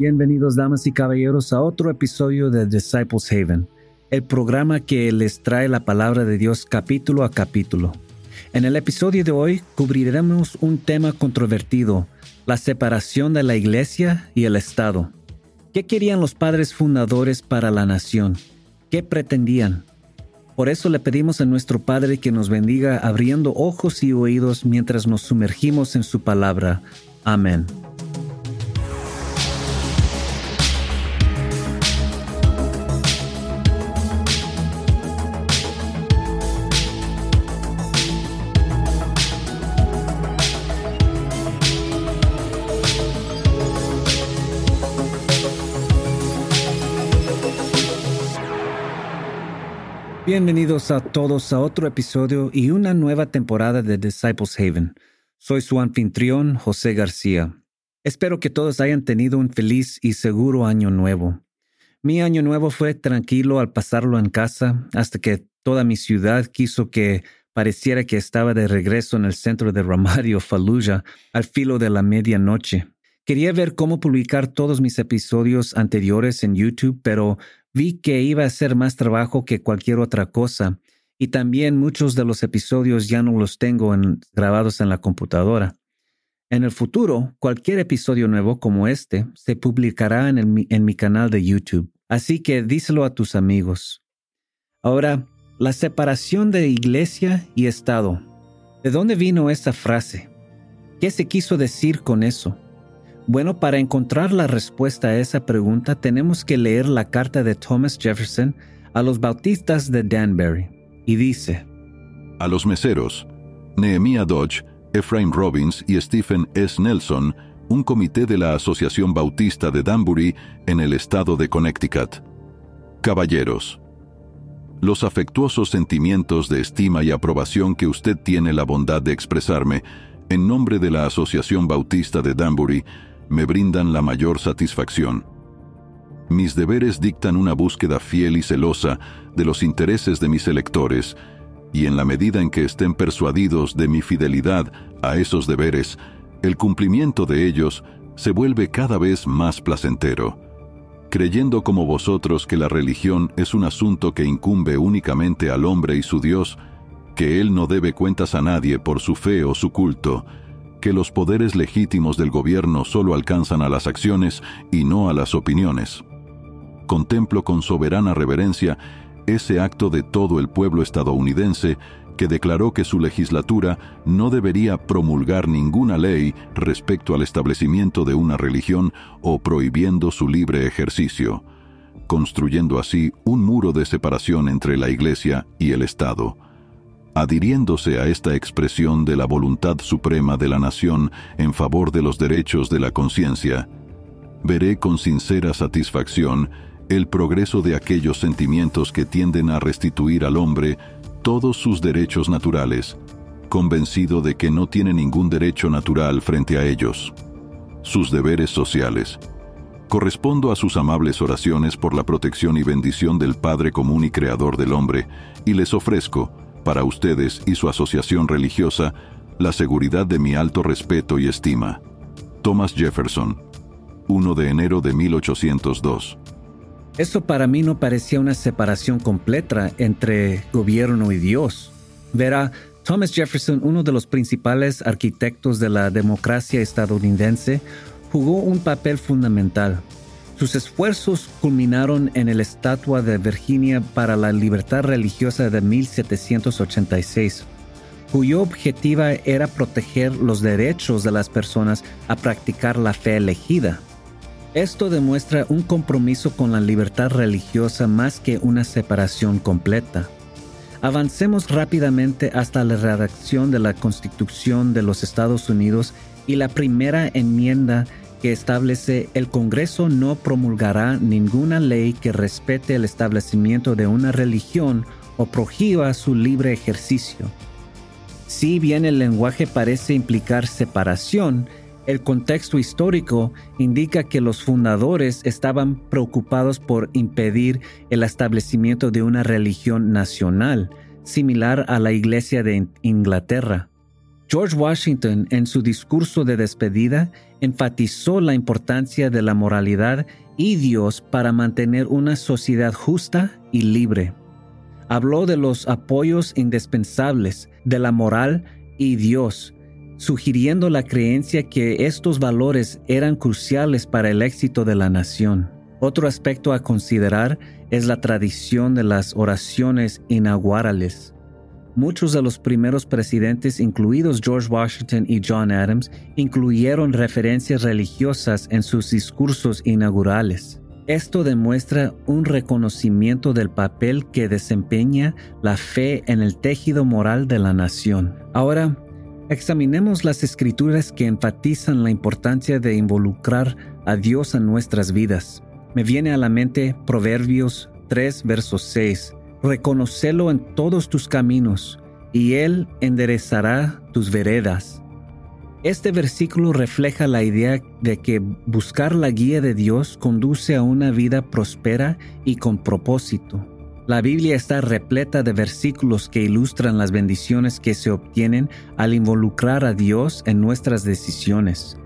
Bienvenidos damas y caballeros a otro episodio de Disciples Haven, el programa que les trae la palabra de Dios capítulo a capítulo. En el episodio de hoy cubriremos un tema controvertido, la separación de la iglesia y el Estado. ¿Qué querían los padres fundadores para la nación? ¿Qué pretendían? Por eso le pedimos a nuestro Padre que nos bendiga abriendo ojos y oídos mientras nos sumergimos en su palabra. Amén. Bienvenidos a todos a otro episodio y una nueva temporada de Disciples Haven. Soy su anfitrión, José García. Espero que todos hayan tenido un feliz y seguro año nuevo. Mi año nuevo fue tranquilo al pasarlo en casa hasta que toda mi ciudad quiso que pareciera que estaba de regreso en el centro de Ramario, Fallujah, al filo de la medianoche. Quería ver cómo publicar todos mis episodios anteriores en YouTube, pero Vi que iba a ser más trabajo que cualquier otra cosa y también muchos de los episodios ya no los tengo grabados en la computadora. En el futuro, cualquier episodio nuevo como este se publicará en, en mi canal de YouTube, así que díselo a tus amigos. Ahora, la separación de iglesia y Estado. ¿De dónde vino esa frase? ¿Qué se quiso decir con eso? Bueno, para encontrar la respuesta a esa pregunta tenemos que leer la carta de Thomas Jefferson a los bautistas de Danbury, y dice, A los meseros, Nehemiah Dodge, Ephraim Robbins y Stephen S. Nelson, un comité de la Asociación Bautista de Danbury en el estado de Connecticut. Caballeros, los afectuosos sentimientos de estima y aprobación que usted tiene la bondad de expresarme en nombre de la Asociación Bautista de Danbury me brindan la mayor satisfacción. Mis deberes dictan una búsqueda fiel y celosa de los intereses de mis electores, y en la medida en que estén persuadidos de mi fidelidad a esos deberes, el cumplimiento de ellos se vuelve cada vez más placentero. Creyendo como vosotros que la religión es un asunto que incumbe únicamente al hombre y su Dios, que él no debe cuentas a nadie por su fe o su culto, que los poderes legítimos del gobierno solo alcanzan a las acciones y no a las opiniones. Contemplo con soberana reverencia ese acto de todo el pueblo estadounidense que declaró que su legislatura no debería promulgar ninguna ley respecto al establecimiento de una religión o prohibiendo su libre ejercicio, construyendo así un muro de separación entre la Iglesia y el Estado adhiriéndose a esta expresión de la voluntad suprema de la nación en favor de los derechos de la conciencia, veré con sincera satisfacción el progreso de aquellos sentimientos que tienden a restituir al hombre todos sus derechos naturales, convencido de que no tiene ningún derecho natural frente a ellos. Sus deberes sociales. Correspondo a sus amables oraciones por la protección y bendición del Padre común y Creador del hombre, y les ofrezco, para ustedes y su asociación religiosa la seguridad de mi alto respeto y estima. Thomas Jefferson, 1 de enero de 1802. Eso para mí no parecía una separación completa entre gobierno y Dios. Verá, Thomas Jefferson, uno de los principales arquitectos de la democracia estadounidense, jugó un papel fundamental. Sus esfuerzos culminaron en el Estatua de Virginia para la Libertad Religiosa de 1786, cuyo objetivo era proteger los derechos de las personas a practicar la fe elegida. Esto demuestra un compromiso con la libertad religiosa más que una separación completa. Avancemos rápidamente hasta la redacción de la Constitución de los Estados Unidos y la primera enmienda que establece el Congreso no promulgará ninguna ley que respete el establecimiento de una religión o prohíba su libre ejercicio. Si bien el lenguaje parece implicar separación, el contexto histórico indica que los fundadores estaban preocupados por impedir el establecimiento de una religión nacional, similar a la Iglesia de Inglaterra. George Washington, en su discurso de despedida, enfatizó la importancia de la moralidad y Dios para mantener una sociedad justa y libre. Habló de los apoyos indispensables de la moral y Dios, sugiriendo la creencia que estos valores eran cruciales para el éxito de la nación. Otro aspecto a considerar es la tradición de las oraciones inaugurales. Muchos de los primeros presidentes, incluidos George Washington y John Adams, incluyeron referencias religiosas en sus discursos inaugurales. Esto demuestra un reconocimiento del papel que desempeña la fe en el tejido moral de la nación. Ahora, examinemos las escrituras que enfatizan la importancia de involucrar a Dios en nuestras vidas. Me viene a la mente Proverbios 3, verso 6. Reconocelo en todos tus caminos, y Él enderezará tus veredas. Este versículo refleja la idea de que buscar la guía de Dios conduce a una vida próspera y con propósito. La Biblia está repleta de versículos que ilustran las bendiciones que se obtienen al involucrar a Dios en nuestras decisiones.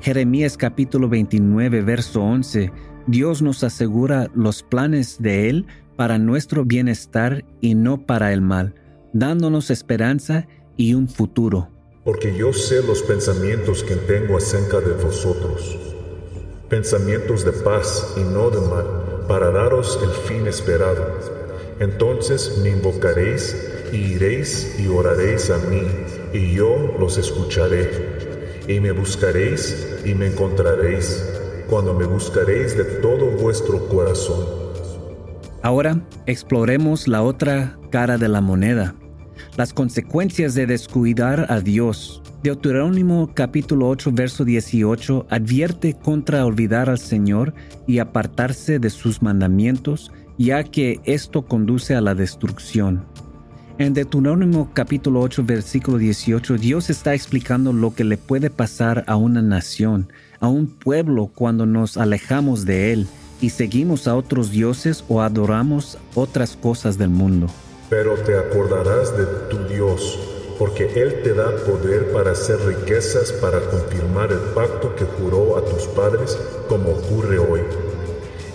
Jeremías capítulo 29, verso 11 Dios nos asegura los planes de Él para nuestro bienestar y no para el mal, dándonos esperanza y un futuro. Porque yo sé los pensamientos que tengo acerca de vosotros, pensamientos de paz y no de mal, para daros el fin esperado. Entonces me invocaréis y iréis y oraréis a mí, y yo los escucharé. Y me buscaréis y me encontraréis cuando me buscaréis de todo vuestro corazón. Ahora exploremos la otra cara de la moneda, las consecuencias de descuidar a Dios. Deuterónimo capítulo 8 verso 18 advierte contra olvidar al Señor y apartarse de sus mandamientos, ya que esto conduce a la destrucción. En Deuterónimo capítulo 8 versículo 18 Dios está explicando lo que le puede pasar a una nación a un pueblo cuando nos alejamos de Él y seguimos a otros dioses o adoramos otras cosas del mundo. Pero te acordarás de tu Dios, porque Él te da poder para hacer riquezas para confirmar el pacto que juró a tus padres como ocurre hoy.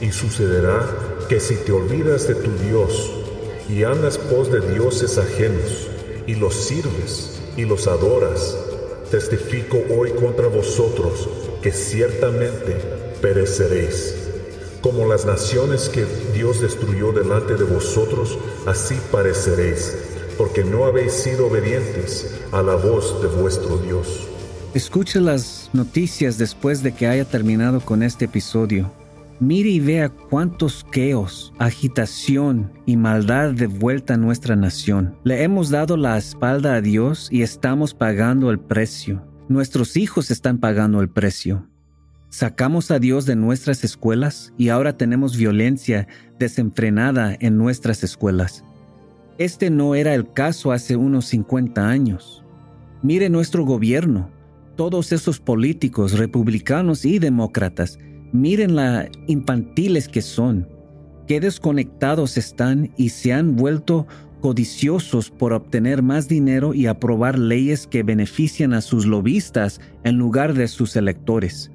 Y sucederá que si te olvidas de tu Dios y andas pos de dioses ajenos y los sirves y los adoras, testifico hoy contra vosotros que ciertamente pereceréis. Como las naciones que Dios destruyó delante de vosotros, así pareceréis, porque no habéis sido obedientes a la voz de vuestro Dios. Escuche las noticias después de que haya terminado con este episodio. Mire y vea cuántos queos, agitación y maldad de vuelta a nuestra nación. Le hemos dado la espalda a Dios y estamos pagando el precio. Nuestros hijos están pagando el precio. Sacamos a Dios de nuestras escuelas y ahora tenemos violencia desenfrenada en nuestras escuelas. Este no era el caso hace unos 50 años. Mire nuestro gobierno, todos esos políticos republicanos y demócratas Miren la infantiles que son, qué desconectados están y se han vuelto codiciosos por obtener más dinero y aprobar leyes que benefician a sus lobistas en lugar de sus electores.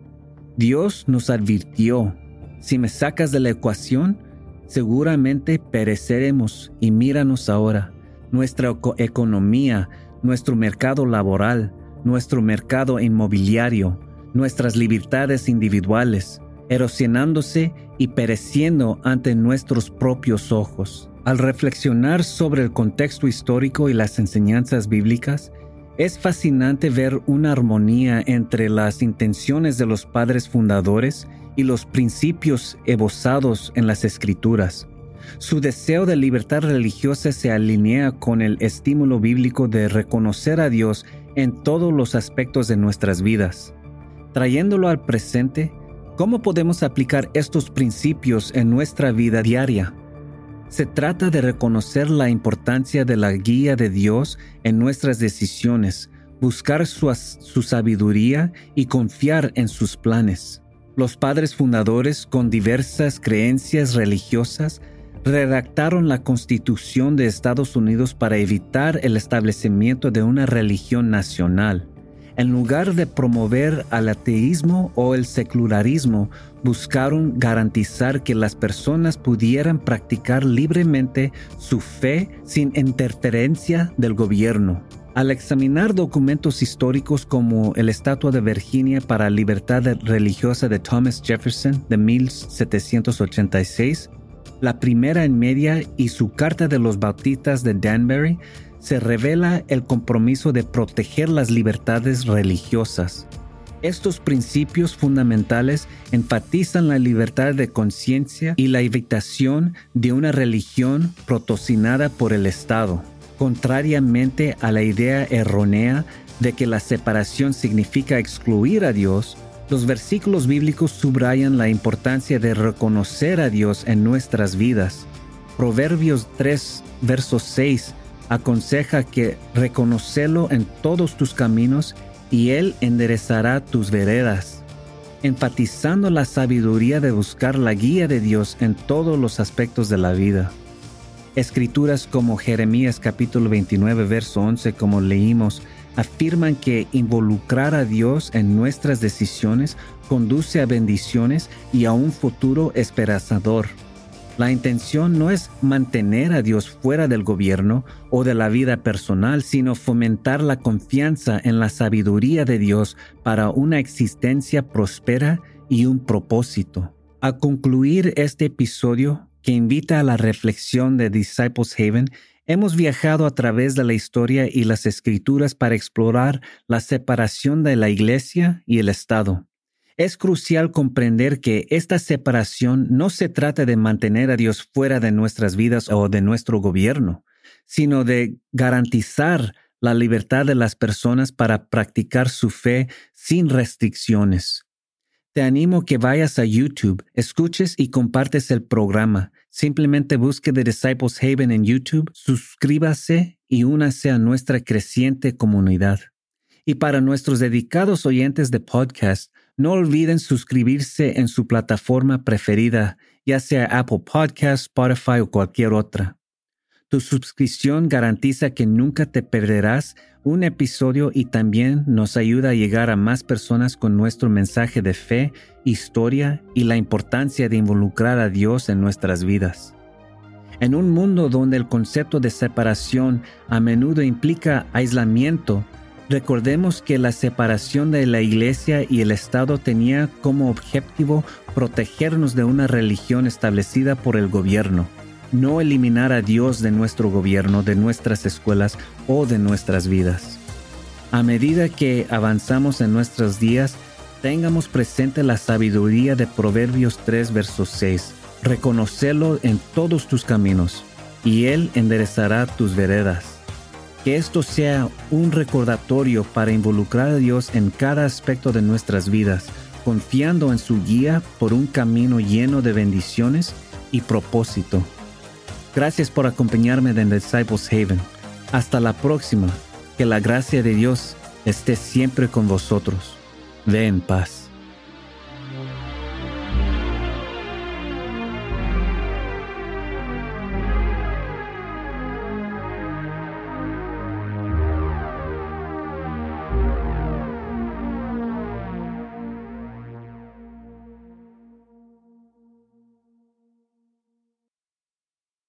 Dios nos advirtió, si me sacas de la ecuación, seguramente pereceremos y míranos ahora. Nuestra economía, nuestro mercado laboral, nuestro mercado inmobiliario, nuestras libertades individuales, erosionándose y pereciendo ante nuestros propios ojos. Al reflexionar sobre el contexto histórico y las enseñanzas bíblicas, es fascinante ver una armonía entre las intenciones de los padres fundadores y los principios esbozados en las escrituras. Su deseo de libertad religiosa se alinea con el estímulo bíblico de reconocer a Dios en todos los aspectos de nuestras vidas. Trayéndolo al presente, ¿cómo podemos aplicar estos principios en nuestra vida diaria? Se trata de reconocer la importancia de la guía de Dios en nuestras decisiones, buscar su, su, sabiduría y confiar en sus planes. Los padres fundadores, con diversas creencias religiosas, redactaron la Constitución de Estados Unidos para evitar el establecimiento de una religión nacional. En lugar de promover al ateísmo o el secularismo, buscaron garantizar que las personas pudieran practicar libremente su fe sin interferencia del gobierno. Al examinar documentos históricos como el Estatua de Virginia para Libertad Religiosa de Thomas Jefferson de 1786, la primera en media y su Carta de los Bautistas de Danbury, se revela el compromiso de proteger las libertades religiosas. Estos principios fundamentales enfatizan la libertad de conciencia y la evitación de una religión protocinada por el Estado, contrariamente a la idea errónea de que la separación significa excluir a Dios, los versículos bíblicos subrayan la importancia de reconocer a Dios en nuestras vidas. Proverbios 3, verso 6 aconseja que reconocerlo en todos tus caminos y Él enderezará tus veredas, enfatizando la sabiduría de buscar la guía de Dios en todos los aspectos de la vida. Escrituras como Jeremías capítulo 29 verso 11 como leímos afirman que involucrar a Dios en nuestras decisiones conduce a bendiciones y a un futuro esperanzador. La intención no es mantener a Dios fuera del gobierno o de la vida personal, sino fomentar la confianza en la sabiduría de Dios para una existencia próspera y un propósito. A concluir este episodio, que invita a la reflexión de Disciples Haven, hemos viajado a través de la historia y las escrituras para explorar la separación de la Iglesia y el Estado. Es crucial comprender que esta separación no se trata de mantener a Dios fuera de nuestras vidas o de nuestro gobierno, sino de garantizar la libertad de las personas para practicar su fe sin restricciones. Te animo que vayas a YouTube, escuches y compartes el programa. Simplemente busque The Disciples Haven en YouTube, suscríbase y únase a nuestra creciente comunidad. Y para nuestros dedicados oyentes de podcast, no olviden suscribirse en su plataforma preferida, ya sea Apple Podcast, Spotify o cualquier otra. Tu suscripción garantiza que nunca te perderás un episodio y también nos ayuda a llegar a más personas con nuestro mensaje de fe, historia y la importancia de involucrar a Dios en nuestras vidas. En un mundo donde el concepto de separación a menudo implica aislamiento, Recordemos que la separación de la Iglesia y el Estado tenía como objetivo protegernos de una religión establecida por el gobierno, no eliminar a Dios de nuestro gobierno, de nuestras escuelas o de nuestras vidas. A medida que avanzamos en nuestros días, tengamos presente la sabiduría de Proverbios 3, verso 6. Reconocerlo en todos tus caminos, y Él enderezará tus veredas. Que esto sea un recordatorio para involucrar a Dios en cada aspecto de nuestras vidas, confiando en su guía por un camino lleno de bendiciones y propósito. Gracias por acompañarme en Disciples Haven. Hasta la próxima. Que la gracia de Dios esté siempre con vosotros. Ve en paz.